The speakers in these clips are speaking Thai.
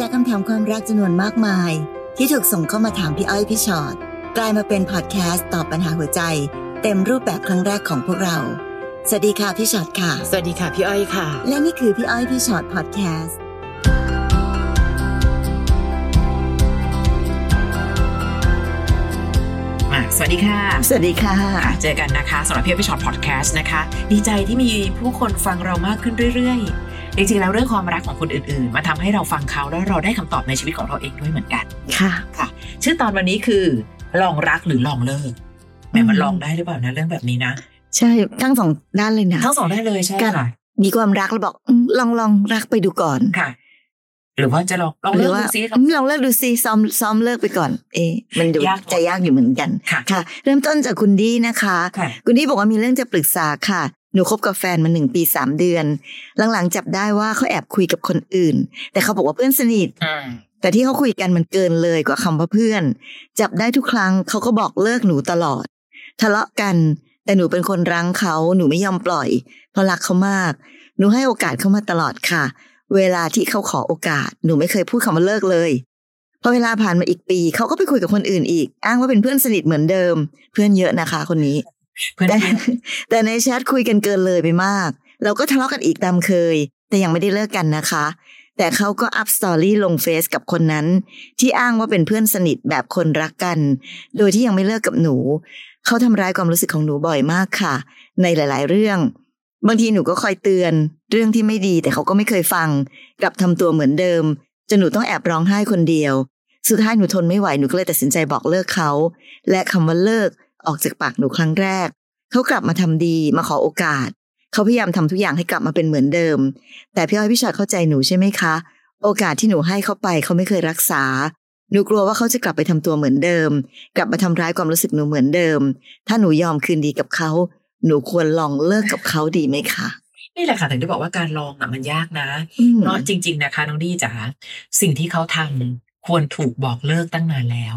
จากคำถามความรักจำนวนมากมาย ที่ถูกส่งเข้ามาถามพี่อ้อยพี่ชอ็อตกลายมาเป็นพอดแคสต์ตอบปัญหาหัวใจ เต็มรูปแบบครั้งแรกของพวกเรา สวัสดีค่ะพี่ชอ็อตค่ะ สวัสดีค่ะพี่อ้อยค่ะ และนี่คือพี่อ้อยพี่ชอ็อตพอดแคสต์อะสวัสดีค่ะ สวัสดีค่ะค่ะ เจอกันนะคะสำหรับพี่อ้อยพี่ชอตพอดแคสต์นะคะ ดีใจที่มีผู้คนฟังเรามากขึ้นเรื่อยๆ จริงๆแล้วเรื่องความรักของคนอื่นๆ มาทำให้เราฟังเขาแล้วเราได้คำตอบในชีวิตของเราเองด้วยเหมือนกันค่ะค่ะ ชื่อตอนวันนี้คือ ลองรักหรือลองเลิกแหมมันลองได้หรือเปล่านะเรื่องแบบนี้นะใช่ทั้งสองด้านเลยนะทั้งสองได้เลยใช่การค่ะมีความรักแล้วบอกอืมลองลองรักไปดูก่อนค่ะ หรือว่าจะลองลองหเลิรืกว่าดูซิอืมลองเลิกดูซิซ้อมซ้อมเลิกไปก่อน เอ๊ะมันดูยากจะยากอยู่เหมือนกันค่ะค่ะเริ่มต้นจากคุณดีนะคะค่ะคุณดีบอกว่ามีเรื่องจะปรึกษาค่ะ หนูคบกับแฟนมาหนึ่งปีสามเดือน หลังๆจับได้ว่าเขาแอบคุยกับคนอื่น แต่เขาบอกว่าเพื่อนสนิทอืมแต่ที่เขาคุยกันมันเกินเลยกว่าคำว่าเพื่อน จับได้ทุกครั้งเขาก็บอกเลิกหนูตลอด ทะเลาะกัน แต่หนูเป็นคนรั้งเขาหนูไม่ยอมปล่อย เพราะรักเขามาก หนูให้โอกาสเขามาตลอดค่ะ เวลาที่เขาขอโอกาส หนูไม่เคยพูดคำว่าเลิกเลยพอเวลาผ่านมาอีกปีเขาก็ไปคุยกับคนอื่นอีก อ้างว่าเป็นเพื่อนสนิทเหมือนเดิม เพื่อนเยอะนะคะ คนนี้ เพื่อนแต่แต่ในแชทคุยกันเกินเลยไปมาก เราก็ทะเลาะกันอีกตามเคย แต่ยังไม่ได้เลิกกันนะคะ แต่เขาก็อัพสตอรี่ลงเฟซกับคนนั้น ที่อ้างว่าเป็นเพื่อนสนิทแบบคนรักกัน โดยที่ยังไม่เลิกกับหนู เขาทำร้ายความรู้สึกของหนูบ่อยมากค่ะ ในหลาย ๆ เรื่อง บางทีหนูก็คอยเตือน เรื่องที่ไม่ดีแต่เขาก็ไม่เคยฟัง กลับทำตัวเหมือนเดิมจนหนูต้องแอบร้องไห้คนเดียว สุดท้ายหนูทนไม่ไหวหนูก็เลยตัดสินใจบอกเลิกเขา และคำว่าเลิก ออกจากปากหนูครั้งแรก เขากลับมาทำดีมาขอโอกาส เขาพยายามทำทุกอย่างให้กลับมาเป็นเหมือนเดิม แต่พี่อ้อยพี่ชอตเข้าใจหนูใช่ไหมคะ โอกาสที่หนูให้เขาไปเขาไม่เคยรักษา หนูกลัวว่าเขาจะกลับไปทำตัวเหมือนเดิม กลับมาทำร้ายความรู้สึกหนูเหมือนเดิม ถ้าหนูยอมคืนดีกับเขา หนูควรลองเลิกกับเขาดีไหมคะนี่แหละค่ะถึงได้บอกว่าการลองอะมันยากนะอืมเพราะจริง ๆ นะคะน้องดีจ๋าสิ่งที่เขาทำควรถูกบอกเลิกตั้งนานแล้ว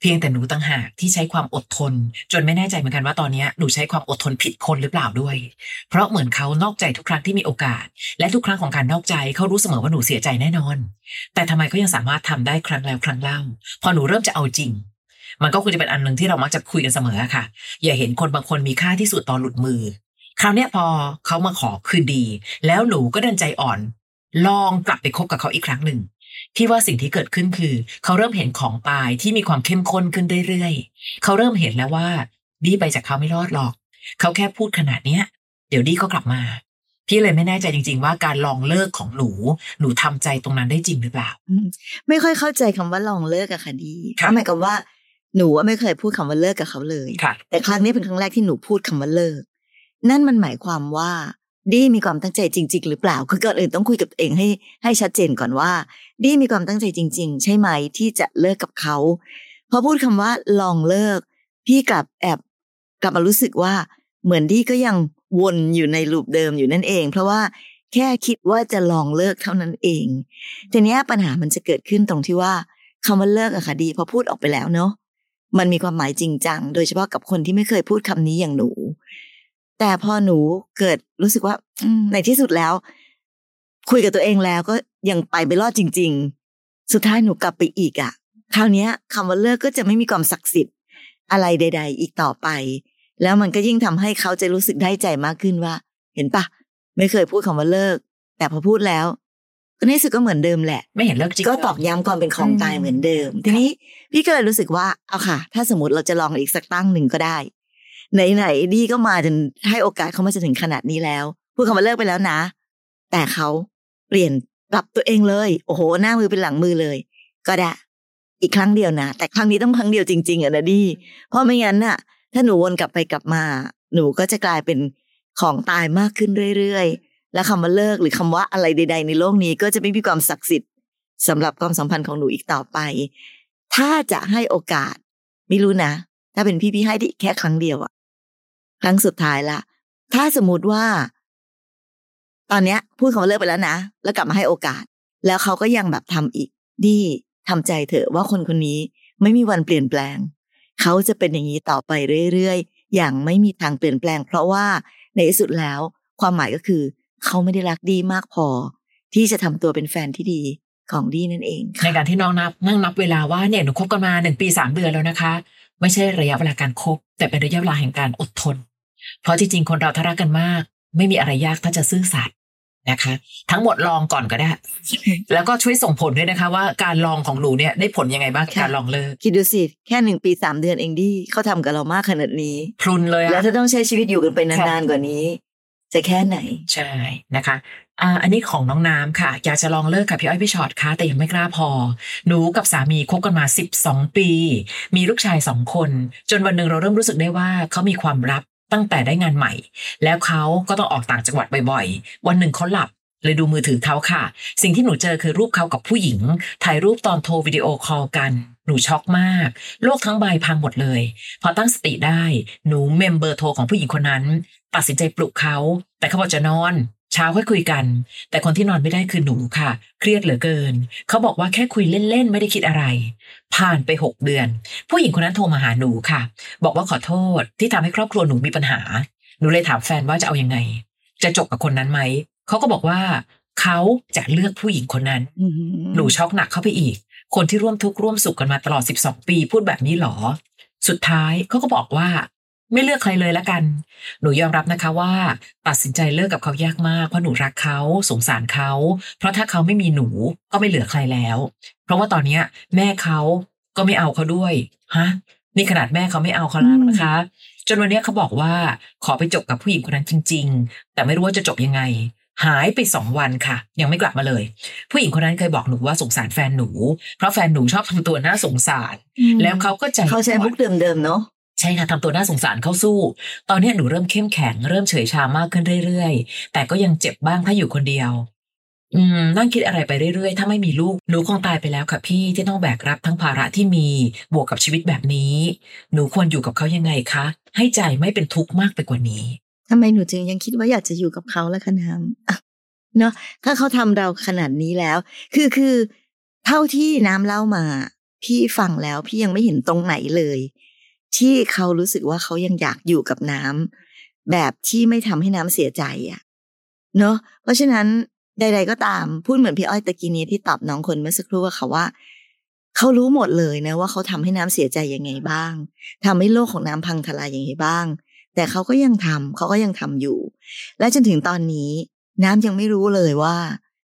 เพียงแต่หนูตั้งหากที่ใช้ความอดทน จนไม่แน่ใจเหมือนกันว่าตอนนี้หนูใช้ความอดทนผิดคนหรือเปล่าด้วย เพราะเหมือนเขานอกใจทุกครั้งที่มีโอกาส และทุกครั้งของการนอกใจเขารู้เสมอว่าหนูเสียใจแน่นอน แต่ทำไมเขายังสามารถทำได้ครั้งแล้วครั้งเล่า พอหนูเริ่มจะเอาจริง มันก็ควรจะเป็นอันหนึ่งที่เรามักจะคุยกันเสมอค่ะ อย่าเห็นคนบางคนมีค่าที่สุดตอนหลุดมือ คราวนี้พอเขามาขอคืนดี แล้วหนูก็เดินใจอ่อน ลองกลับไปคบกับเขาอีกครั้งหนึ่ง พี่ว่าสิ่งที่เกิดขึ้นคือ เขาเริ่มเห็นของตายที่มีความเข้มข้นขึ้นเรื่อยๆ เขาเริ่มเห็นแล้วว่า ดีไปจากเขาไม่รอดหรอก เขาแค่พูดขนาดเนี้ย เดี๋ยวดีก็กลับมา พี่เลยไม่แน่ใจจริง ๆ ว่าการลองเลิกของหนู หนูทำใจตรงนั้นได้จริงหรือเปล่าอืมไม่ค่อยเข้าใจคำว่าลองเลิกอะค่ะดีค่ะหมายความว่าหนูว่าไม่เคยพูดคำว่าเลิกกับเขาเลยค่ะแต่ครั้งนี้เป็นครั้งแรกที่หนูพูดคำว่าเลิก นั่นมันหมายความว่า ดีมีความตั้งใจจริง ๆ หรือเปล่าคือก่อนอื่นต้องคุยกับตัวเองให้ให้ชัดเจนก่อนว่า ดีมีความตั้งใจจริง ๆ ใช่ไหมที่จะเลิกกับเขาพอพูดคำว่าลองเลิก พี่กลับแอบกลับมารู้สึกว่าเหมือนดีก็ยังวนอยู่ในลูปเดิมอยู่นั่นเอง เพราะว่าแค่คิดว่าจะลองเลิกเท่านั้นเองทีนี้ปัญหามันจะเกิดขึ้นตรงที่ว่าคำว่าเลิกอะค่ะดีพอพูดออกไปแล้วเนาะมันมีความหมายจริงจังโดยเฉพาะกับคนที่ไม่เคยพูดคำนี้อย่างหนู แต่พอหนูเกิดรู้สึกว่าอืมในที่สุดแล้ว คุยกับตัวเองแล้วก็ยังไปไม่รอดจริง ๆ สุดท้ายหนูกลับไปอีกอะ่ะ คราวเนี้ยคำว่าเลิกก็จะไม่มีความศักดิ์สิทธิ์ อะไรใด ๆ อีกต่อไป แล้วมันก็ยิ่งทำให้เขาจะรู้สึกได้ใจมากขึ้นว่า เห็นปะไม่เคยพูดคำว่าเลิก แต่พอพูดแล้วก็ในที่สุดก็เหมือนเดิมแหละ ไม่เห็นเลิกจริงก็ตอกย้ำความเป็นของตายเหมือนเดิม ทีนี้พี่ก็เลยรู้สึกว่าเอาค่ะ ถ้าสมมติเราจะลองอีกสักตั้งหนึ่งก็ได้ ไหนๆดีก็มาจนให้โอกาสเขามาจนถึงขนาดนี้แล้ว พูดคำว่าเลิกไปแล้วนะ แต่เขาเปลี่ยนปรับตัวเองเลย โอ้โห หน้ามือเป็นหลังมือเลย ก็ได้ อีกครั้งเดียวนะ แต่ครั้งนี้ต้องครั้งเดียวจริง ๆอะนะดี เพราะไม่งั้นน่ะ ถ้าหนูวนกลับไปกลับมา หนูก็จะกลายเป็นของตายมากขึ้นเรื่อยๆ และคำว่าเลิกหรือคำว่าอะไรใด ๆ ในโลกนี้ก็จะไม่มีความศักดิ์สิทธิ์สำหรับความสัมพันธ์ของหนูอีกต่อไป ถ้าจะให้โอกาส ไม่รู้นะ ถ้าเป็นพี่พี่ให้ได้แค่ครั้งเดียวอะ ครั้งสุดท้ายละ ถ้าสมมติว่า ตอนเนี้ย พูดคำว่าเลิกไปแล้วนะ แล้วกลับมาให้โอกาส แล้วเขาก็ยังแบบทำอีก ดีทำใจเถอะว่าคนคนนี้ไม่มีวันเปลี่ยนแปลง เขาจะเป็นอย่างนี้ต่อไปเรื่อยๆ อย่างไม่มีทางเปลี่ยนแปลง เพราะว่าในที่สุดแล้ว ความหมายก็คือ เขาไม่ได้รักดีมากพอ ที่จะทำตัวเป็นแฟนที่ดีของดีนั่นเอง ในการที่น้องนับนั่งนับเวลาว่าเนี่ยหนูคบกันมาหนึ่งปีสามเดือนแล้วนะคะ ไม่ใช่ระยะเวลาการคบแต่เป็นระยะเวลาแห่งการอดทน เพราะจริงๆ คนเราถ้ารักกันมาก ไม่มีอะไรยากถ้าจะซื่อสัตย์นะคะ ทั้งหมดลองก่อนก็ได้ แล้วก็ช่วยส่งผลด้วยนะคะ ว่าการลองของหนูเนี่ยได้ผลยังไงบ้างการลองเลิกคิดดูสิแค่หนึ่งปีสามเดือนเองดีเขาทำกับเรามากขนาดนี้พรุนเลยแล้วอะถ้าต้องใช้ชีวิตอยู่กันไปนานๆกว่านี้ จะแค่ไหนใช่นะคะอ่าอันนี้ของน้องน้ำค่ะ อยากจะลองเลิกกับพี่อ้อยพี่ชอตค่ะแต่ยังไม่กล้าพอ หนูกับสามีคบกันมา 12 ปี มีลูกชายสองคน จนวันหนึ่งเราเริ่มรู้สึกได้ว่าเขามีความลับ ตั้งแต่ได้งานใหม่ แล้วเขาก็ต้องออกต่างจังหวัดบ่อยๆ วันหนึ่งเขาหลับเลยดูมือถือเขาค่ะ สิ่งที่หนูเจอคือรูปเขากับผู้หญิง ถ่ายรูปตอนโทรวิดีโอคอลกัน หนูช็อกมาก โลกทั้งใบพังหมดเลย พอตั้งสติได้ หนูเมมเบอร์โทรของผู้หญิงคนนั้น ตัดสินใจปลุกเขา แต่เขาบอกจะนอน เช้าค่อยคุยกัน แต่คนที่นอนไม่ได้คือหนูค่ะ เครียดเหลือเกิน เขาบอกว่าแค่คุยเล่นๆ ไม่ได้คิดอะไร ผ่านไปหกเดือน ผู้หญิงคนนั้นโทรมาหาหนูค่ะ บอกว่าขอโทษที่ทำให้ครอบครัวหนูมีปัญหา หนูเลยถามแฟนว่าจะเอายังไง จะจบกับคนนั้นไหม เขาก็บอกว่าเขาจะเลือกผู้หญิงคนนั้นอืมหนูช็อกหนักเข้าไปอีก คนที่ร่วมทุกข์ร่วมสุขกันมาตลอด 12 ปี พูดแบบนี้หรอ สุดท้ายเขาก็บอกว่า ไม่เลือกใครเลยละกัน หนูยอมรับนะคะว่า ตัดสินใจเลิกกับเขายากมากเพราะหนูรักเขาสงสารเขา เพราะถ้าเขาไม่มีหนูก็ไม่เหลือใครแล้ว เพราะว่าตอนเนี้ย แม่เขาก็ไม่เอาเขาด้วยฮะนี่ขนาดแม่เขาไม่เอาเขาแล้วนะคะ จนวันเนี้ยเขาบอกว่าขอไปจบกับผู้หญิงคนนั้นจริง ๆ แต่ไม่รู้ว่าจะจบยังไง หายไปสองวันค่ะ ยังไม่กลับมาเลย ผู้หญิงคนนั้นเคยบอกหนูว่าสงสารแฟนหนู เพราะแฟนหนูชอบทำตัวน่าสงสาร แล้วเขาก็ใจเขาใช้อ่อนมุกเดิมๆเนาะ ใช่ค่ะทำตัวน่าสงสารเข้าสู้ ตอนนี้หนูเริ่มเข้มแข็งเริ่มเฉยชามากขึ้นเรื่อยๆ แต่ก็ยังเจ็บบ้างถ้าอยู่คนเดียว อืมนั่งคิดอะไรไปเรื่อยๆ ถ้าไม่มีลูกหนูคงตายไปแล้วค่ะพี่ที่ต้องแบกรับทั้งภาระที่มีบวกกับชีวิตแบบนี้ หนูควรอยู่กับเขายังไงคะ ให้ใจไม่เป็นทุกข์มากไปกว่านี้ทำไมหนูจึงยังคิดว่าอยากจะอยู่กับเขาละคะน้ำเนาะถ้าเขาทำเราขนาดนี้แล้ว คือคือเท่าที่น้ำเล่ามา พี่ฟังแล้วพี่ยังไม่เห็นตรงไหนเลย ที่เขารู้สึกว่าเขายังอยากอยู่กับน้ำแบบที่ไม่ทำให้น้ำเสียใจอะเนาะเพราะฉะนั้นใด ๆ ก็ตามพูดเหมือนพี่อ้อยตะกี้นี้ที่ตอบน้องคนเมื่อสักครู่ว่าเขาว่า เขารู้หมดเลยนะว่าเขาทำให้น้ำเสียใจยังไงบ้างทำให้โลกของน้ำพังทลายยังไงบ้าง แต่เขาก็ยังทำเขาก็ยังทำอยู่ และจนถึงตอนนี้ น้ำยังไม่รู้เลยว่า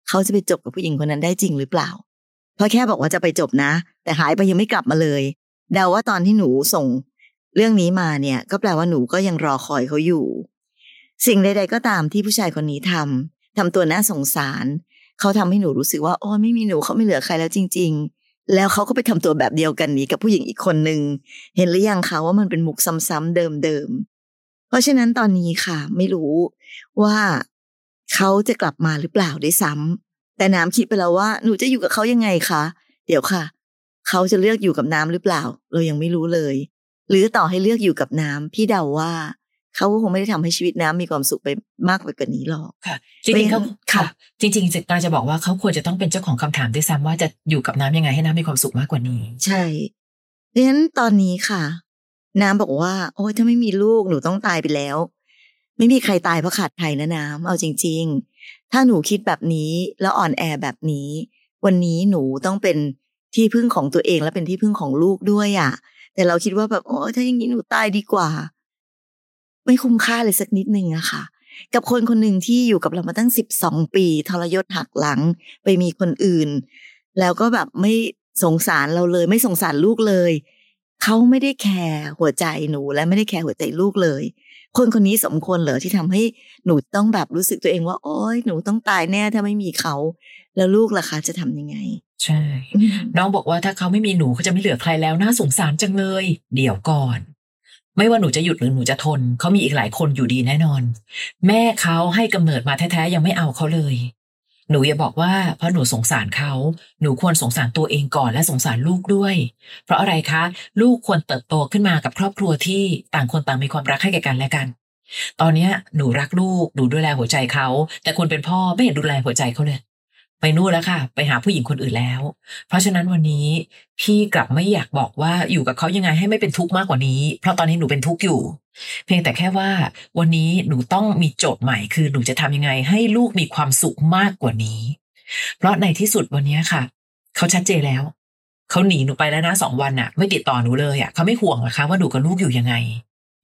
เขาจะไปจบกับผู้หญิงคนนั้นได้จริงหรือเปล่า เพราะแค่บอกว่าจะไปจบนะ แต่หายไปยังไม่กลับมาเลยเดาว่าตอนที่หนูส่ง เรื่องนี้มาเนี่ย ก็แปลว่าหนูก็ยังรอคอยเขาอยู่ สิ่งใด ๆ ก็ตามที่ผู้ชายคนนี้ทำทำตัวน่าสงสาร เขาทำให้หนูรู้สึกว่าโอ้ไม่มีหนูเขาไม่เหลือใครแล้วจริง ๆ แล้วเขาก็ไปทำตัวแบบเดียวกันนี้กับผู้หญิงอีกคนนึงเห็นหรือยังคะว่ามันเป็นมุกซ้ำๆเดิมๆเพราะฉะนั้นตอนนี้ค่ะ ไม่รู้ว่าเขาจะกลับมาหรือเปล่าด้วยซ้ำแต่น้ำคิดไปแล้วว่าหนูจะอยู่กับเขายังไงคะเดี๋ยวค่ะ เขาจะเลือกอยู่กับน้ำหรือเปล่า เรายังไม่รู้เลย หรือต่อให้เลือกอยู่กับน้ำพี่เดาว่าเขาก็คงไม่ได้ทำให้ชีวิตน้ำมีความสุขไปมากไปกว่านี้หรอกค่ะจริงๆเขาเป็นค่ะค่ะ จริงๆจะการจะบอกว่าเขาควรจะต้องเป็นเจ้าของคำถามด้วยซ้ำว่าจะอยู่กับน้ำยังไงให้น้ำมีความสุขมากกว่านี้ ใช่ดังนั้นตอนนี้ค่ะ น้ำบอกว่า โอ้ยถ้าไม่มีลูกหนูต้องตายไปแล้ว ไม่มีใครตายเพราะขาดใครนะน้ำเอาจริง ๆ ถ้าหนูคิดแบบนี้แล้วอ่อนแอแบบนี้ วันนี้หนูต้องเป็นที่พึ่งของตัวเองและเป็นที่พึ่งของลูกด้วยอะ่ะ แต่เราคิดว่าแบบโอ้ยถ้าอย่างนี้หนูตายดีกว่า ไม่คุ้มค่าเลยสักนิดนึงอะค่ะ กับคนคนหนึ่งที่อยู่กับเรามาตั้งสิบสองปี ทรยศหักหลังไปมีคนอื่น แล้วก็แบบไม่สงสารเราเลย ไม่สงสารลูกเลยเขาไม่ได้แคร์หัวใจหนูและไม่ได้แคร์หัวใจลูกเลย คนคนนี้สมควรเหรอที่ทำให้หนูต้องแบบรู้สึกตัวเองว่า โอ๊ยหนูต้องตายแน่ถ้าไม่มีเขา แล้วลูกล่ะคะจะทำยังไง ใช่ น้องบอกว่าถ้าเขาไม่มีหนูเขาจะไม่เหลือใครแล้วน่าสงสารจังเลย เดี๋ยวก่อน ไม่ว่าหนูจะหยุดหรือหนูจะทนเขามีอีกหลายคนอยู่ดีแน่นอน แม่เขาให้กำเนิดมาแท้ๆยังไม่เอาเขาเลย หนูอย่าบอกว่าเพราะหนูสงสารเขาหนูควรสงสารตัวเองก่อนและสงสารลูกด้วย เพราะอะไรคะ ลูกควรเติบโตขึ้นมากับครอบครัวที่ต่างคนต่างมีความรักให้แก่กันและกันตอนเนี้ยหนูรักลูกหนูดูแลหัวใจเขา แต่คนเป็นพ่อไม่เห็นดูแลหัวใจเขาเลยไป นู่นแล้วค่ะ ไปหาผู้หญิงคนอื่นแล้ว เพราะฉะนั้นวันนี้พี่กลับไม่อยากบอกว่าอยู่กับเขายังไงให้ไม่เป็นทุกข์มากกว่านี้ เพราะตอนนี้หนูเป็นทุกข์อยู่ เพียงแต่แค่ว่า วันนี้หนูต้องมีโจทย์ใหม่ คือหนูจะทำยังไงให้ลูกมีความสุขมากกว่านี้ เพราะในที่สุดวันนี้ค่ะ เขาชัดเจนแล้ว เขาหนีหนูไปแล้วนะสองวันน่ะไม่ติดต่อหนูเลยอะเขาไม่ห่วงหรอคะว่าหนูกับลูกอยู่ยังไง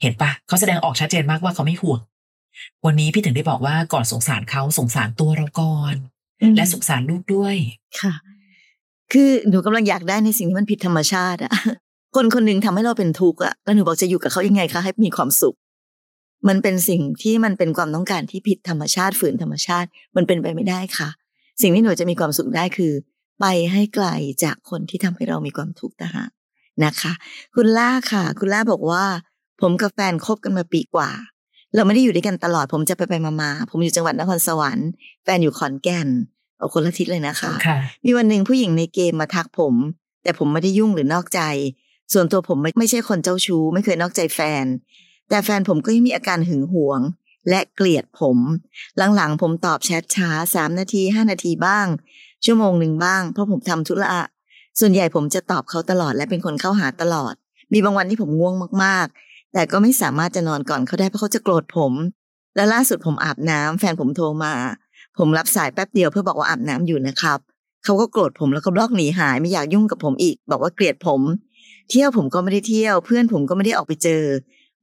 เห็นปะเขาแสดงออกชัดเจนมากว่าเขาไม่ห่วงวันนี้พี่ถึงได้บอกว่าก่อนสงสารเขาสงสารตัวเราก่อน และสงสารลูกด้วยค่ะ คือหนูกำลังอยากได้ในสิ่งที่มันผิดธรรมชาติอะคนคนหนึ่งทำให้เราเป็นทุกข์อะแล้วหนูบอกจะอยู่กับเขายังไงคะให้มีความสุข มันเป็นสิ่งที่มันเป็นความต้องการที่ผิดธรรมชาติฝืนธรรมชาติ มันเป็นไปไม่ได้ค่ะ สิ่งที่หนูจะมีความสุขได้คือ ไปให้ไกลจากคนที่ทำให้เรามีความทุกข์ต่างหากนะคะ คุณล่าค่ะ คุณล่าบอกว่า ผมกับแฟนคบกันมาปีกว่า เราไม่ได้อยู่ด้วยกันตลอด ผมจะไปไปมาๆผมอยู่จังหวัดนครสวรรค์ แฟนอยู่ขอนแก่น เอาคนละทิศเลยนะคะค่ะมีวันหนึ่งผู้หญิงในเกมมาทักผม แต่ผมไม่ได้ยุ่งหรือนอกใจ ส่วนตัวผมไม่ไม่ใช่คนเจ้าชู้ ไม่เคยนอกใจแฟน แต่แฟนผมก็ยังมีอาการหึงหวง และเกลียดผม หลังๆผมตอบแชทช้าสามนาทีห้านาทีบ้าง ชั่วโมงหนึ่งบ้าง เพราะผมทำธุระส่วนใหญ่ผมจะตอบเขาตลอดและเป็นคนเข้าหาตลอด มีบางวันที่ผมง่วงมากๆ แต่ก็ไม่สามารถจะนอนก่อนเขาได้เพราะเขาจะโกรธผม และล่าสุดผมอาบน้ำแฟนผมโทรมา ผมรับสายแป๊บเดียวเพื่อบอกว่าอาบน้ำอยู่นะครับ เขาก็โกรธผมแล้วก็บล็อกหนีหายไม่อยากยุ่งกับผมอีก บอกว่าเกลียดผม เที่ยวผมก็ไม่ได้เที่ยว เพื่อนผมก็ไม่ได้ออกไปเจอ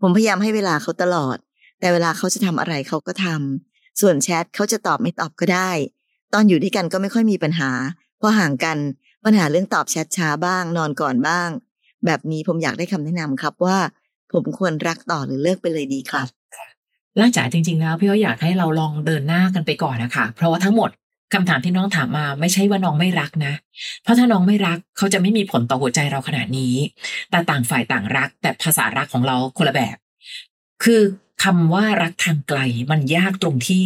ผมพยายามให้เวลาเขาตลอด แต่เวลาเขาจะทำอะไรเขาก็ทำส่วนแชทเขาจะตอบไม่ตอบก็ได้ ตอนอยู่ด้วยกันก็ไม่ค่อยมีปัญหาพอห่างกันปัญหาเรื่องตอบแชทช้าบ้าง นอนก่อนบ้าง แบบนี้ผมอยากได้คำแนะนำครับว่า ผมควรรักต่อหรือเลิกไปเลยดีครับ ล่าจ๋าจริง ๆ แล้ว พี่ก็อยากให้เราลองเดินหน้ากันไปก่อนนะคะเพราะว่าทั้งหมดคำถามที่น้องถามมาไม่ใช่ว่าน้องไม่รักนะ เพราะถ้าน้องไม่รักเขาจะไม่มีผลต่อหัวใจเราขนาดนี้ แต่ต่างฝ่ายต่างรัก แต่ภาษารักของเราคนละแบบ คือคำว่ารักทางไกลมันยากตรงที่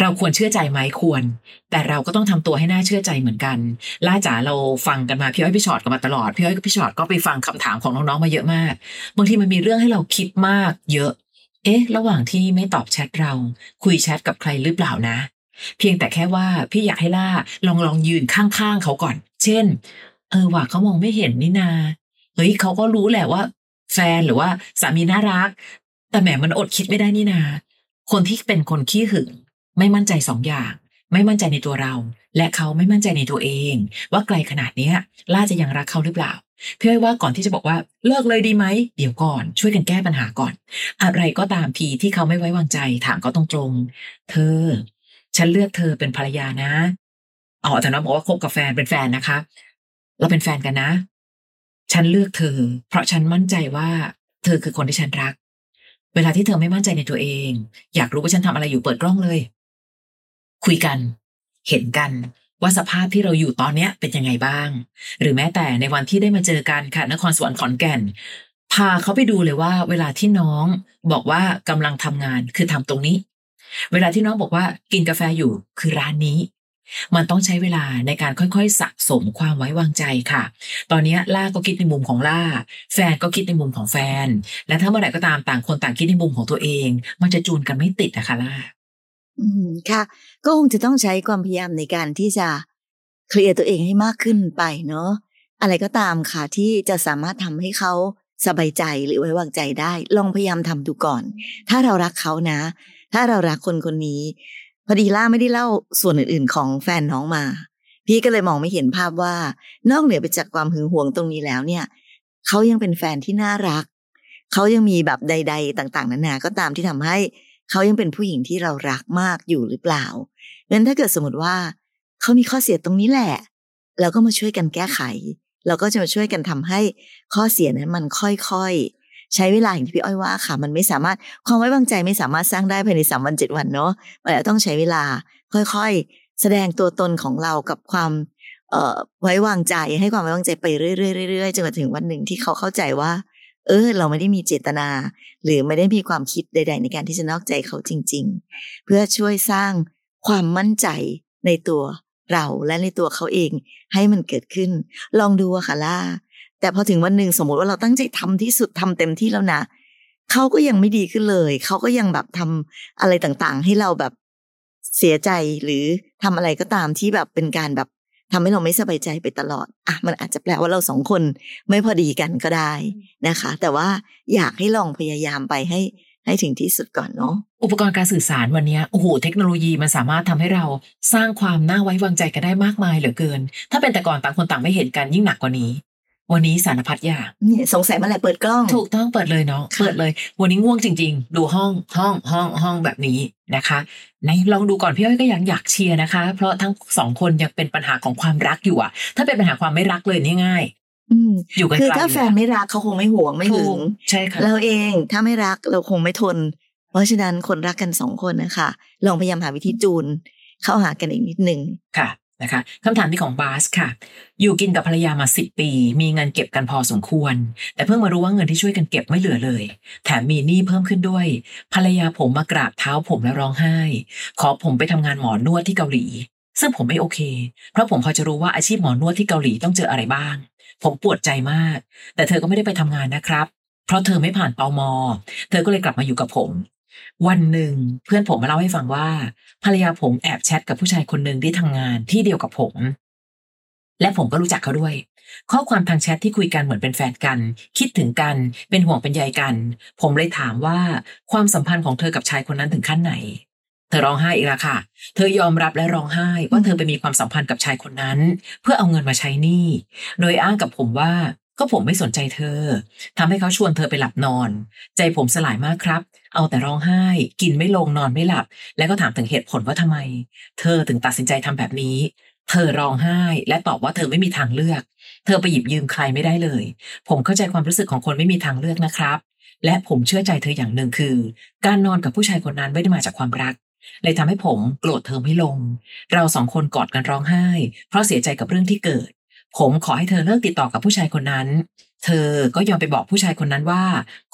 เราควรเชื่อใจไหมควร แต่เราก็ต้องทำตัวให้น่าเชื่อใจเหมือนกัน ล่าจ๋าเราฟังกันมาพี่อ้อยพี่ชอตกันมาตลอดพี่อ้อยกับพี่ชอตก็ไปฟังคำถามของน้องๆมาเยอะมาก บางทีมันมีเรื่องให้เราคิดมาก เยอะ เอ๊ะ ระหว่างที่ไม่ตอบแชทเรา คุยแชทกับใครหรือเปล่านะ เพียงแต่แค่ว่าพี่อยากให้ล่าลองลองยืนข้างๆเขาก่อน เช่น เออว่าเขามองไม่เห็นนี่นา เฮ้ยเขาก็รู้แหละว่า แฟนหรือว่าสามีน่ารัก แต่แหมมันอดคิดไม่ได้นี่นา คนที่เป็นคนขี้หึง ไม่มั่นใจสองอย่าง ไม่มั่นใจในตัวเรา และเขาไม่มั่นใจในตัวเอง ว่าไกลขนาดเนี้ยล่าจะยังรักเขาหรือเปล่าพี่อ้อยว่าก่อนที่จะบอกว่าเลิกเลยดีไหมเดี๋ยวก่อน ช่วยกันแก้ปัญหาก่อน อะไรก็ตามทีที่เขาไม่ไว้วางใจ ถามเขาตรงๆ เธอ ฉันเลือกเธอเป็นภรรยานะอ๋อแต่น้องบอกว่าคบกับแฟนเป็นแฟนนะคะ เราเป็นแฟนกันนะ ฉันเลือกเธอ เพราะฉันมั่นใจว่า เธอคือคนที่ฉันรัก เวลาที่เธอไม่มั่นใจในตัวเอง อยากรู้ว่าฉันทำอะไรอยู่เปิดกล้องเลย คุยกัน เห็นกันว่าสภาพที่เราอยู่ตอนเนี้ยเป็นยังไงบ้าง หรือแม้แต่ในวันที่ได้มาเจอกันค่ะนครสวรรค์ขอนแก่น พาเขาไปดูเลยว่า เวลาที่น้องบอกว่ากำลังทำงานคือทำตรงนี้ เวลาที่น้องบอกว่ากินกาแฟอยู่คือร้านนี้ มันต้องใช้เวลาในการค่อยๆ สะสมความไว้วางใจค่ะ ตอนนี้ล่าก็คิดในมุมของล่า แฟนก็คิดในมุมของแฟน และถ้าเมื่อไหร่ก็ตามต่างคนต่างคิดในมุมของตัวเอง มันจะจูนกันไม่ติดนะคะล่า อืมค่ะ ก็คงจะต้องใช้ความพยายามในการที่จะเคลียร์ตัวเองให้มากขึ้นไปเนาะอะไรก็ตามค่ะที่จะสามารถทำให้เขาสบายใจหรือไว้วางใจได้ ลองพยายามทำดูก่อน ถ้าเรารักเขานะ ถ้าเรารักคนคนนี้ พอดีล่าไม่ได้เล่าส่วนอื่นๆ ของแฟนน้องมา พี่ก็เลยมองไม่เห็นภาพว่า นอกเหนือไปจากความหึงหวงตรงนี้แล้วเนี่ยเขายังเป็นแฟนที่น่ารัก เขายังมีแบบใด ๆ ต่าง ๆนานาก็ตามที่ทำให้ เขายังเป็นผู้หญิงที่เรารักมากอยู่หรือเปล่างั้นถ้าเกิดสมมติว่า เขามีข้อเสียตรงนี้แหละ เราก็มาช่วยกันแก้ไข เราก็จะมาช่วยกันทำให้ข้อเสียนั้นมันค่อยๆ ใช้เวลาอย่างที่พี่อ้อยว่าค่ะ มันไม่สามารถความไว้วางใจไม่สามารถสร้างได้ภายในสามวันเจ็ดวันเนาะมันต้องใช้เวลาค่อยๆ แสดงตัวตนของเรากับความเออไว้วางใจให้ความไว้วางใจไปเรื่อยๆเรื่อยๆจนกระทั่งวันหนึ่งที่เขาเข้าใจว่า เออ เราไม่ได้มีเจตนา หรือไม่ได้มีความคิดใด ๆ ในการที่จะนอกใจเขาจริง ๆ เพื่อช่วยสร้างความมั่นใจในตัวเราและในตัวเขาเองให้มันเกิดขึ้น ลองดูอะค่ะล่า แต่พอถึงวันหนึ่งสมมติว่าเราตั้งใจทำที่สุดทำเต็มที่แล้วนะเขาก็ยังไม่ดีขึ้นเลย เขาก็ยังแบบทำอะไรต่างๆ ให้เราแบบเสียใจหรือทำอะไรก็ตามที่แบบเป็นการแบบ ทำให้เราไม่สบายใจไปตลอด อะ มันอาจจะแปลว่าเราสองคนไม่พอดีกันก็ได้นะคะ แต่ว่าอยากให้ลองพยายามไปให้ให้ให้ถึงที่สุดก่อนเนาะ อุปกรณ์การสื่อสารวันเนี้ยโอ้โห เทคโนโลยีมันสามารถทำให้เราสร้างความน่าไว้วางใจกันได้มากมายเหลือเกิน ถ้าเป็นแต่ก่อนต่างคนต่างไม่เห็นกันยิ่งหนักกว่านี้ วันนี้สารพัดอย่างเนี่ยสงสัยเมื่อไหร่เปิดกล้อง ถูกต้องเปิดเลยเนาะค่ะเปิดเลย วันนี้ง่วงจริง ๆ ดูห้องห้องห้องห้องแบบนี้นะคะไหนลองดูก่อนพี่อ้อยก็ยังอยากเชียร์นะคะ เพราะทั้งสองคนยังเป็นปัญหาของความรักอยู่อะถ้าเป็นปัญหาความไม่รักเลยนี่ง่ายอืมอยู่กันคือไกลถ้าแฟนไม่รักเขาคงไม่ห่วงไม่หึถูงกใช่ค่ะเราเองถ้าไม่รักเราคงไม่ทน เพราะฉะนั้นคนรักกันสองคนนะคะลองพยายามหาวิธีจูน เข้าหากันอีกนิดหนึ่งค่ะ นะคะคำถามที่ของบาสค่ะ อยู่กินกับภรรยามาสิบปี มีเงินเก็บกันพอสมควร แต่เพิ่งมารู้ว่าเงินที่ช่วยกันเก็บไม่เหลือเลย แถมมีหนี้เพิ่มขึ้นด้วย ภรรยาผมมากราบเท้าผมและร้องไห้ ขอผมไปทำงานหมอนวดที่เกาหลี ซึ่งผมไม่โอเค เพราะผมพอจะรู้ว่าอาชีพหมอนวดที่เกาหลีต้องเจออะไรบ้าง ผมปวดใจมาก แต่เธอก็ไม่ได้ไปทำงานนะครับ เพราะเธอไม่ผ่านตอมเธอก็เลยกลับมาอยู่กับผม วันหนึ่งเพื่อนผมมาเล่าให้ฟังว่า ภรรยาผมแอบแชทกับผู้ชายคนหนึ่งที่ทำงานที่เดียวกับผม และผมก็รู้จักเขาด้วย ข้อความทางแชทที่คุยกันเหมือนเป็นแฟนกัน คิดถึงกัน เป็นห่วงเป็นใยกัน ผมเลยถามว่าความสัมพันธ์ของเธอกับชายคนนั้นถึงขั้นไหน เธอร้องไห้อีกแล้วค่ะ เธอยอมรับและร้องไห้ว่าเธอไปมีความสัมพันธ์กับชายคนนั้น เพื่อเอาเงินมาใช้หนี้ โดยอ้างกับผมว่า ก็ผมไม่สนใจเธอทำให้เขาชวนเธอไปหลับนอน ใจผมสลายมากครับ เอาแต่ร้องไห้ กินไม่ลงนอนไม่หลับ แล้วก็ถามถึงเหตุผลว่าทำไม เธอถึงตัดสินใจทำแบบนี้ เธอร้องไห้ และตอบว่าเธอไม่มีทางเลือก เธอไปหยิบยืมใครไม่ได้เลย ผมเข้าใจความรู้สึกของคนไม่มีทางเลือกนะครับ และผมเชื่อใจเธออย่างหนึ่งคือ การนอนกับผู้ชายคนนั้นไม่ได้มาจากความรักเลยทำให้ผมโกรธเธอไม่ลง เราสองคนกอดกันร้องไห้ เพราะเสียใจกับเรื่องที่เกิด ผมขอให้เธอเลิกติดต่อกับผู้ชายคนนั้น เธอก็ยอมไปบอกผู้ชายคนนั้นว่า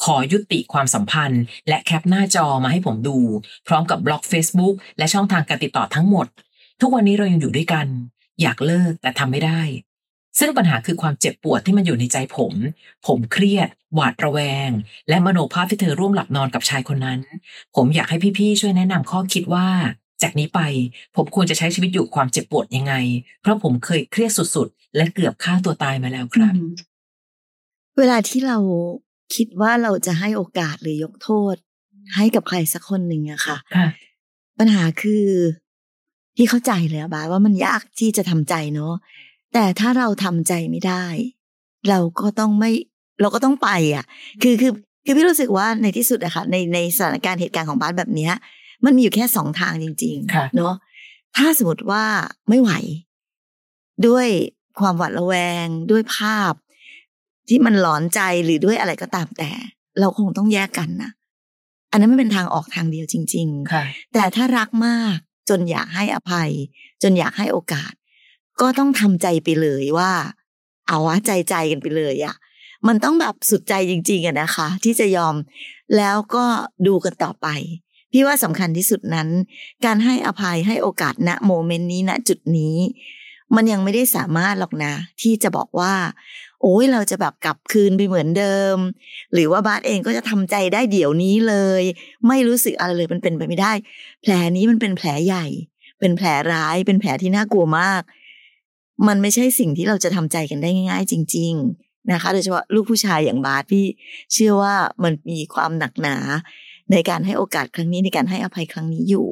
ขอยุติความสัมพันธ์ และแคปหน้าจอมาให้ผมดู พร้อมกับบล็อก Facebook และช่องทางการติดต่อทั้งหมด ทุกวันนี้เรายังอยู่ด้วยกัน อยากเลิกแต่ทำไม่ได้ ซึ่งปัญหาคือความเจ็บปวดที่มันอยู่ในใจผม ผมเครียด หวาดระแวง และมโนภาพที่เธอร่วมหลับนอนกับชายคนนั้น ผมอยากให้พี่ๆช่วยแนะนำข้อคิดว่า จากนี้ไปผมควรจะใช้ชีวิตอยู่กับความเจ็บปวดยังไง เพราะผมเคยเครียดสุดๆ และเกือบฆ่าตัวตายมาแล้วครับ เวลาที่เราคิดว่าเราจะให้โอกาสหรือยกโทษ ให้กับใครสักคนหนึ่งอะค่ะค่ะปัญหาคือพี่เข้าใจเลยอะบาสว่ามันยากที่จะทำใจเนาะแต่ถ้าเราทำใจไม่ได้ เราก็ต้องไม่ เราก็ต้องไปอะคือคือคือพี่รู้สึกว่าในที่สุดอะค่ะในในสถานการณ์เหตุการณ์ของบาสแบบเนี้ย มันมีอยู่แค่สองทางจริงค่ะๆเนาะถ้าสมมติว่าไม่ไหว ด้วยความหวาดระแวงด้วยภาพ ที่มันหลอนใจหรือด้วยอะไรก็ตามแต่ เราคงต้องแยกกันนะอันนั้นไม่เป็นทางออกทางเดียวจริงๆค่ะแต่ถ้ารักมากจนอยากให้อภัย จนอยากให้โอกาส ก็ต้องทำใจไปเลยว่า เอาวะใจใจกันไปเลยอะมันต้องแบบสุดใจจริง ๆอะนะคะ ที่จะยอมแล้วก็ดูกันต่อไป พี่ว่าสำคัญที่สุดนั้น การให้อภัยให้โอกาสณโมเมนต์นี้ณจุดนี้ มันยังไม่ได้สามารถหรอกนะ ที่จะบอกว่า โอ้ยเราจะแบบกลับคืนไปเหมือนเดิม หรือว่าบาสเองก็จะทำใจได้เดี๋ยวนี้เลย ไม่รู้สึกอะไรเลยมันเป็นไปไม่ได้ แผลนี้มันเป็นแผลใหญ่ เป็นแผลร้าย เป็นแผลที่น่ากลัวมาก มันไม่ใช่สิ่งที่เราจะทำใจกันได้ง่าย ๆ จริง ๆนะคะโดยเฉพาะลูกผู้ชายอย่างบาสพี่เชื่อว่ามันมีความหนักหนา ในการให้โอกาสครั้งนี้ในการให้อภัยครั้งนี้อยู่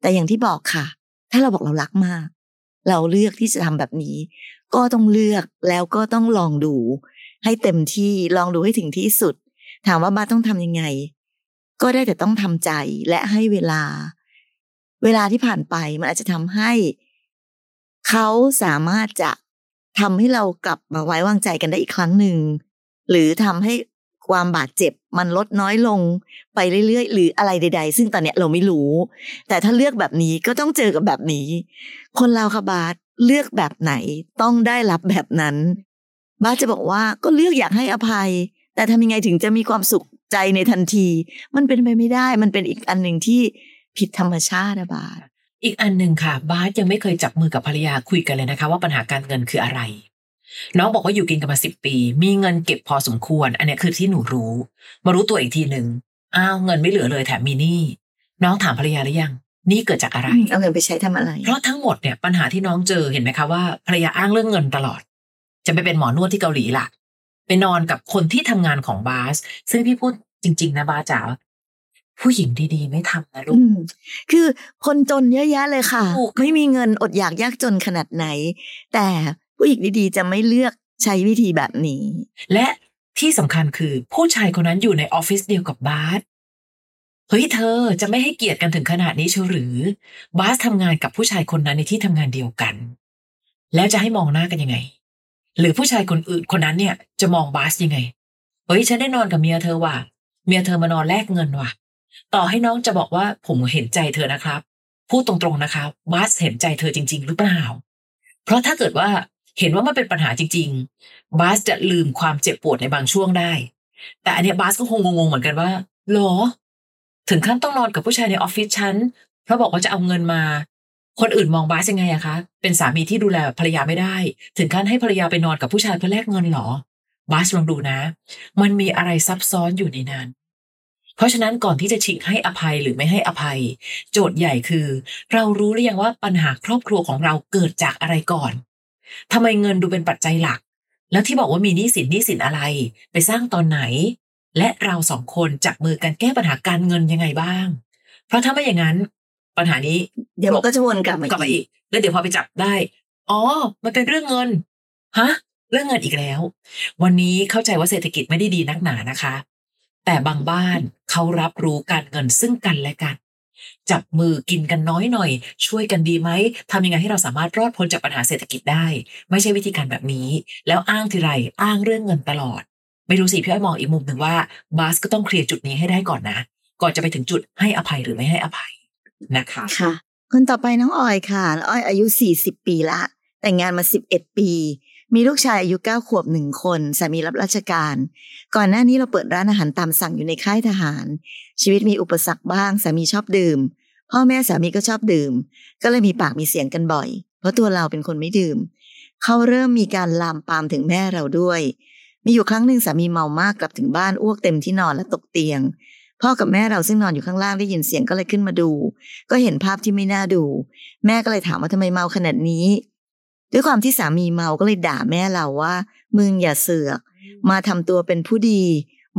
แต่อย่างที่บอกค่ะ ถ้าเราบอกเรารักมาก เราเลือกที่จะทำแบบนี้ ก็ต้องเลือกแล้วก็ต้องลองดู ให้เต็มที่ลองดูให้ถึงที่สุด ถามว่าบ้าต้องทำยังไง ก็ได้แต่ต้องทำใจและให้เวลา เวลาที่ผ่านไปมันอาจจะทำให้เขาสามารถจะทำให้เรากลับมาไว้วางใจกันได้อีกครั้งหนึ่งหรือทำให้ ความบาดเจ็บมันลดน้อยลงไปเรื่อยๆ หรืออะไรใด ๆ ซึ่งตอนเนี้ยเราไม่รู้ แต่ถ้าเลือกแบบนี้ก็ต้องเจอกับแบบนี้ คนเราค่ะบาสเลือกแบบไหนต้องได้รับแบบนั้น บาสจะบอกว่าก็เลือกอยากให้อภัย แต่ทำยังไงถึงจะมีความสุขใจในทันที มันเป็นไปไม่ได้ มันเป็นอีกอันหนึ่งที่ผิดธรรมชาติอะบาสอีกอันหนึ่งค่ะ บาสยังไม่เคยจับมือกับภรรยาคุยกันเลยนะคะ ว่าปัญหาการเงินคืออะไร น้องบอกว่าอยู่กินกันมาสิบปี มีเงินเก็บพอสมควร อันเนี้ยคือที่หนูรู้ มารู้ตัวอีกทีหนึ่งอ้าวเงินไม่เหลือเลยแถมมีหนี้น้องถามภรรยาหรือยังหนี่เกิดจากอะไรเอาเงินไปใช้ทำอะไร เพราะทั้งหมดเนี่ยปัญหาที่น้องเจอเห็นไหมคะว่าภรรยาอ้างเรื่องเงินตลอด จะไปเป็นหมอนวดที่เกาหลีล่ะไปนอนกับคนที่ทำงานของบาสซึ่งพี่พูดจริง ๆ นะบาสจ๋าผู้หญิงดีๆ ไม่ทำนะลูอืกมคือคนจนเยอะแยะเลยค่ะถูกไม่มีเงินอดอยากยากจนขนาดไหน แต่ ผู้หญิงดีๆจะไม่เลือกใช้วิธีแบบนี้ และที่สำคัญคือผู้ชายคนนั้นอยู่ในออฟฟิศเดียวกับบาสเฮ้ยเธอจะไม่ให้เกียรติกันถึงขนาดนี้เชียวหรือบาสทำงานกับผู้ชายคนนั้นในที่ทำงานเดียวกัน แล้วจะให้มองหน้ากันยังไง หรือผู้ชายคนอื่นคนนั้นเนี่ย จะมองบาสยังไงเฮ้ยฉันได้นอนกับเมียเธอว่ะเมียเธอมานอนแลกเงินว่ะ ต่อให้น้องจะบอกว่าผมเห็นใจเธอนะครับ พูดตรงๆนะคะบาสเห็นใจเธอจริง ๆ หรือเปล่า เพราะถ้าเกิดว่า เห็นว่ามันเป็นปัญหาจริง ๆ บาสจะลืมความเจ็บปวดในบางช่วงได้ แต่อันเนี้ยบาสก็คงงงๆเหมือนกันว่าหรอ ถึงขั้นต้องนอนกับผู้ชายในออฟฟิศฉันเพราะบอกว่าจะเอาเงินมา คนอื่นมองบาสยังไงอะคะ เป็นสามีที่ดูแลภรรยาไม่ได้ ถึงขั้นให้ภรรยาไปนอนกับผู้ชายเพื่อแลกเงินหรอบาสลองดูนะ มันมีอะไรซับซ้อนอยู่ในนั้น เพราะฉะนั้นก่อนที่จะฉีกให้อภัยหรือไม่ให้อภัย โจทย์ใหญ่คือ เรารู้หรือยังว่าปัญหาครอบครัวของเราเกิดจากอะไรก่อน ทำไมเงินดูเป็นปัจจัยหลัก แล้วที่บอกว่ามีหนี้สินหนี้สินอะไร ไปสร้างตอนไหน และเราสองคนจับมือกันแก้ปัญหาการเงินยังไงบ้าง เพราะถ้าไม่อย่างนั้น ปัญหานี้ เดี๋ยวมันก็จะวนกลับมากลับมาอีก แล้วเดี๋ยวพอไปจับได้ อ๋อ มันเป็นเรื่องเงินฮะเรื่องเงินอีกแล้ว วันนี้เข้าใจว่าเศรษฐกิจไม่ได้ดีนักหนานะคะ แต่บางบ้านเขารับรู้การเงินซึ่งกันและกัน จับมือกินกันน้อยหน่อย ช่วยกันดีไหมทำยังไงให้เราสามารถรอดพ้นจากปัญหาเศรษฐกิจได้ ไม่ใช่วิธีการแบบนี้ แล้วอ้างทีไรอ้างเรื่องเงินตลอด ไม่รู้สิพี่อ้อยมองอีกมุมหนึ่งว่าบาสก็ต้องเคลียร์จุดนี้ให้ได้ก่อนนะ ก่อนจะไปถึงจุดให้อภัยหรือไม่ให้อภัยนะคะค่ะคนต่อไปน้องออยค่ะน้องออยอายุ 40 ปีละ แต่งงานมา 11 ปี มีลูกชายอายุ9ขวบหนึ่งคนสามีรับราชการ ก่อนหน้านี้เราเปิดร้านอาหารตามสั่งอยู่ในค่ายทหาร ชีวิตมีอุปสรรคบ้างสามีชอบดื่ม พ่อแม่สามีก็ชอบดื่ม ก็เลยมีปากมีเสียงกันบ่อย เพราะตัวเราเป็นคนไม่ดื่ม เขาเริ่มมีการลามปามถึงแม่เราด้วย มีอยู่ครั้งหนึ่งสามีเมามากกลับถึงบ้านอ้วกเต็มที่นอนและตกเตียงพ่อกับแม่เราซึ่งนอนอยู่ข้างล่างได้ยินเสียงก็เลยขึ้นมาดู ก็เห็นภาพที่ไม่น่าดู แม่ก็เลยถามว่าทำไมเมาขนาดนี้ ด้วยความที่สามีเมาก็เลยด่าแม่เราว่า มึงอย่าเสือก มาทำตัวเป็นผู้ดี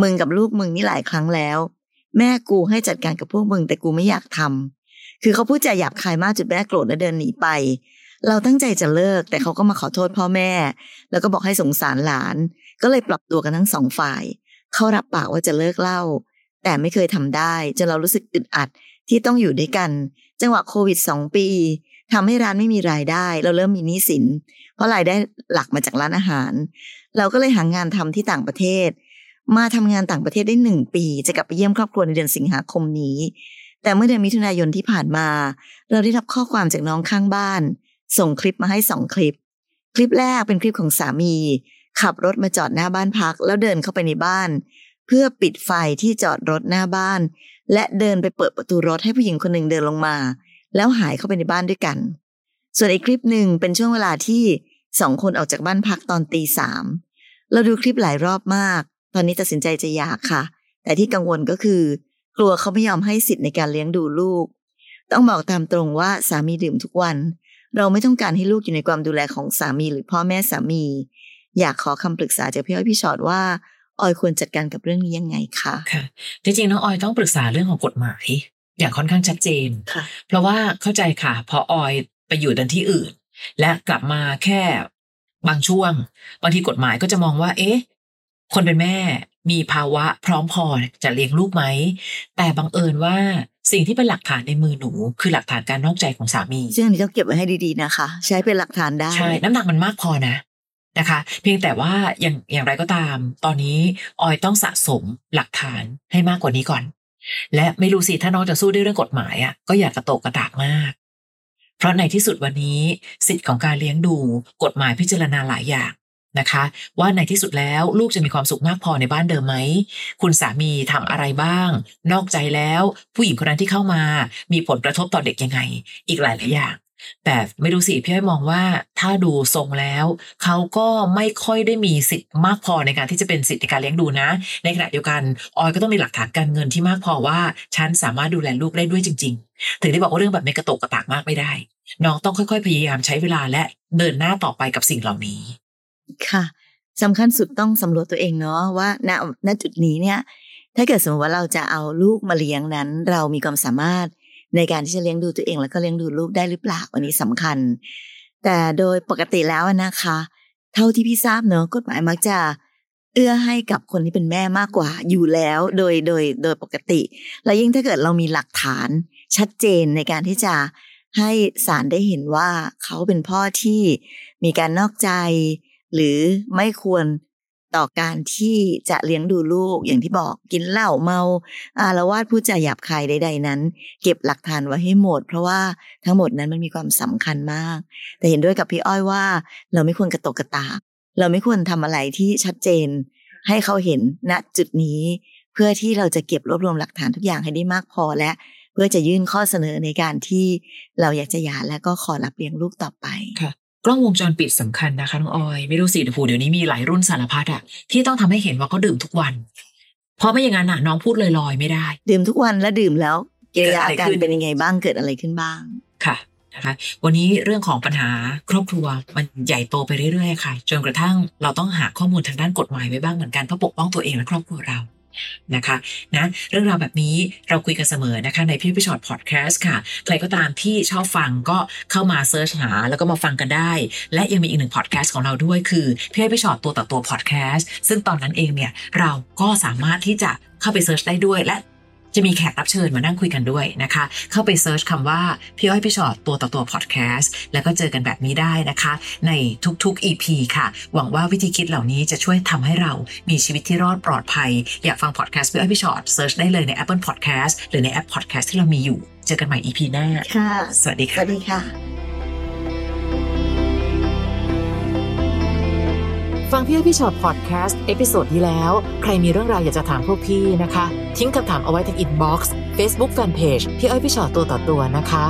มึงกับลูกมึงนี่หลายครั้งแล้ว แม่กูให้จัดการกับพวกมึงแต่กูไม่อยากทำคือเขาพูดจาหยาบคายมากจนแม่โกรธและเดินหนีไป เราตั้งใจจะเลิกแต่เขาก็มาขอโทษพ่อแม่ แล้วก็บอกให้สงสารหลาน ก็เลยปรับตัวกันทั้งสองฝ่าย เขารับปากว่าจะเลิกเหล้าแต่ไม่เคยทำได้จนเรารู้สึกอึดอัดที่ต้องอยู่ด้วยกัน จังหวะโควิดสองปี ทำให้ร้านไม่มีรายได้ เราเริ่มมีหนี้สิน เพราะรายได้หลักมาจากร้านอาหาร เราก็เลยหางานทำที่ต่างประเทศ มาทำงานต่างประเทศได้หนึ่งปี จะกลับไปเยี่ยมครอบครัวในเดือนสิงหาคมนี้ แต่เมื่อเดือนมิถุนายนที่ผ่านมา เราได้รับข้อความจากน้องข้างบ้าน ส่งคลิปมาให้สองคลิป คลิปแรกเป็นคลิปของสามี ขับรถมาจอดหน้าบ้านพัก แล้วเดินเข้าไปในบ้าน เพื่อปิดไฟที่จอดรถหน้าบ้าน และเดินไปเปิดประตูรถให้ผู้หญิงคนหนึ่งเดินลงมา แล้วหายเข้าไปในบ้านด้วยกัน ส่วนอีกคลิปหนึ่งเป็นช่วงเวลาที่สองคนออกจากบ้านพักตอนตีสามเราดูคลิปหลายรอบมาก ตอนนี้ตัดสินใจจะหย่าค่ะ แต่ที่กังวลก็คือ กลัวเขาไม่ยอมให้สิทธิ์ในการเลี้ยงดูลูก ต้องบอกตามตรงว่าสามีดื่มทุกวัน เราไม่ต้องการให้ลูกอยู่ในความดูแลของสามีหรือพ่อแม่สามี อยากขอคำปรึกษาจากพี่อ้อยพี่ชอดว่าออยควรจัดการกับเรื่องนี้ยังไงคะค่ะจริงๆน้องออยต้องปรึกษาเรื่องของกฎหมาย อย่างค่อนข้างชัดเจนค่ะเพราะว่าเข้าใจค่ะ พอออยไปอยู่ดันที่อื่น และกลับมาแค่บางช่วง บางทีกฎหมายก็จะมองว่า เอ๊ะ คนเป็นแม่มีภาวะพร้อมพอจะเลี้ยงลูกไหม แต่บังเอิญว่าสิ่งที่เป็นหลักฐานในมือหนู คือหลักฐานการนอกใจของสามี ซึ่งอันนี้ต้องเก็บไว้ให้ดีๆนะคะ ใช้เป็นหลักฐานได้ ใช่ น้ำหนักมันมากพอนะนะคะ เพียงแต่ว่าอย่างอย่างไรก็ตาม ตอนนี้ออยต้องสะสมหลักฐานให้มากกว่านี้ก่อน และไม่รู้สิถ้าน้องจะสู้ด้วยเรื่องกฎหมายอะก็อยากกระโตกกระตากมาก เพราะในที่สุดวันนี้สิทธิ์ของการเลี้ยงดูกฎหมายพิจารณาหลายอย่างนะคะ ว่าในที่สุดแล้วลูกจะมีความสุขมากพอในบ้านเดิมไหม คุณสามีทำอะไรบ้าง นอกใจแล้ว ผู้หญิงคนนั้นที่เข้ามา มีผลกระทบต่อเด็กยังไง อีกหลายหลายอย่าง แต่ไม่รู้สิพี่อ้อยมองว่าถ้าดูทรงแล้วเขาก็ไม่ค่อยได้มีสิทธิ์มากพอในการที่จะเป็นสิทธิ์ในการเลี้ยงดูนะ ในขณะเดียวกันออยก็ต้องมีหลักฐานการเงินที่มากพอว่าฉันสามารถดูแลลูกได้ด้วยจริง ๆ ถึงได้บอกว่าเรื่องแบบไม่กระตกกระตากมากไม่ได้ น้องต้องค่อย ๆ พยายามใช้เวลาและเดินหน้าต่อไปกับสิ่งเหล่านี้ ค่ะสำคัญสุดต้องสำรวจตัวเองเนาะว่าณณจุดนี้เนี่ย ถ้าเกิดสมมติว่าเราจะเอาลูกมาเลี้ยงนั้น เรามีความสามารถ ในการที่จะเลี้ยงดูตัวเองแล้วก็เลี้ยงดูลูกได้หรือเปล่าอันนี้สำคัญ แต่โดยปกติแล้วนะคะ เท่าที่พี่ทราบเนอะกฎหมายมักจะเอื้อให้กับคนที่เป็นแม่มากกว่าอยู่แล้วโดยโดยโดยปกติ แล้วยิ่งถ้าเกิดเรามีหลักฐานชัดเจนในการที่จะให้ศาลได้เห็นว่าเขาเป็นพ่อที่มีการนอกใจ หรือไม่ควร ต่อการที่จะเลี้ยงดูลูกอย่างที่บอกกินเหล้าเมาอารวาสพูดจาหยาบคายใด ๆ นั้น เก็บหลักฐานไว้ให้หมด เพราะว่าทั้งหมดนั้นมันมีความสำคัญมาก แต่เห็นด้วยกับพี่อ้อยว่า เราไม่ควรกระตกกระตากเราไม่ควรทำอะไรที่ชัดเจน ให้เขาเห็นณจุดนี้ เพื่อที่เราจะเก็บรวบรวมหลักฐานทุกอย่างให้ได้มากพอและเพื่อจะยื่นข้อเสนอในการที่เราอยากจะหย่าและก็ขอรับเลี้ยงลูกต่อไป กล้องวงจรปิดสำคัญนะคะน้องออยไม่รู้สิแต่ผูเดี๋ยวนี้มีหลายรุ่นสารพัดอะที่ต้องทำให้เห็นว่าเขาดื่มทุกวัน เพราะไม่อย่างนั้นน่ะน้องพูดลอยๆไม่ได้ ดื่มทุกวันและดื่มแล้วกิริยาเกิดอะไรอาการขึ้นเป็นยังไงบ้างเกิดอะไรขึ้นบ้างค่ะนะคะวันนี้เรื่องของปัญหาครอบครัวมันใหญ่โตไปเรื่อยๆค่ะ จนกระทั่งเราต้องหาข้อมูลทางด้านกฎหมายไว้บ้างเหมือนกันเพื่อปกป้องตัวเองและครอบครัวเรา นะคะนะเรื่องราวแบบนี้เราคุยกันเสมอนะคะในพี่พิชอตพอดแคสต์ค่ะ ใครก็ตามที่ชอบฟังก็เข้ามาเซิร์ชหาแล้วก็มาฟังกันได้ และยังมีอีกหนึ่งพอดแคสต์ของเราด้วยคือพี่อ้อยพี่ชอตตัวต่อตัวพอดแคสต์ซึ่งตอนนั้นเองเนี่ยเราก็สามารถที่จะเข้าไป search ได้ด้วย และ จะมีแขกรับเชิญมานั่งคุยกันด้วยนะคะ เข้าไป search คำว่า พี่อ้อยพี่ชอตตัวต่อตัวพอดแคสต์แล้วก็เจอกันแบบนี้ได้นะคะ ในทุกๆ EP ค่ะ หวังว่าวิธีคิดเหล่านี้จะช่วยทำให้เรามีชีวิตที่รอดปลอดภัย อยากฟังพอดแคสต์พี่อ้อยพี่ชอต search ได้เลยใน Apple Podcast หรือในแอป Podcast ที่เรามีอยู่ เจอกันใหม่ EP หน้า ค่ะ สวัสดีค่ะ สวัสดีค่ะ ฟังพี่อ้อยพี่ชอตพอดแคสต์ episode ที่แล้ว ใครมีเรื่องราวอยากจะถามพวกพี่นะคะ ทิ้งคำถามเอาไว้ที่ inbox เฟซบุ๊กแฟนเพจพี่อ้อยพี่ชอตตัวต่อตัวนะคะ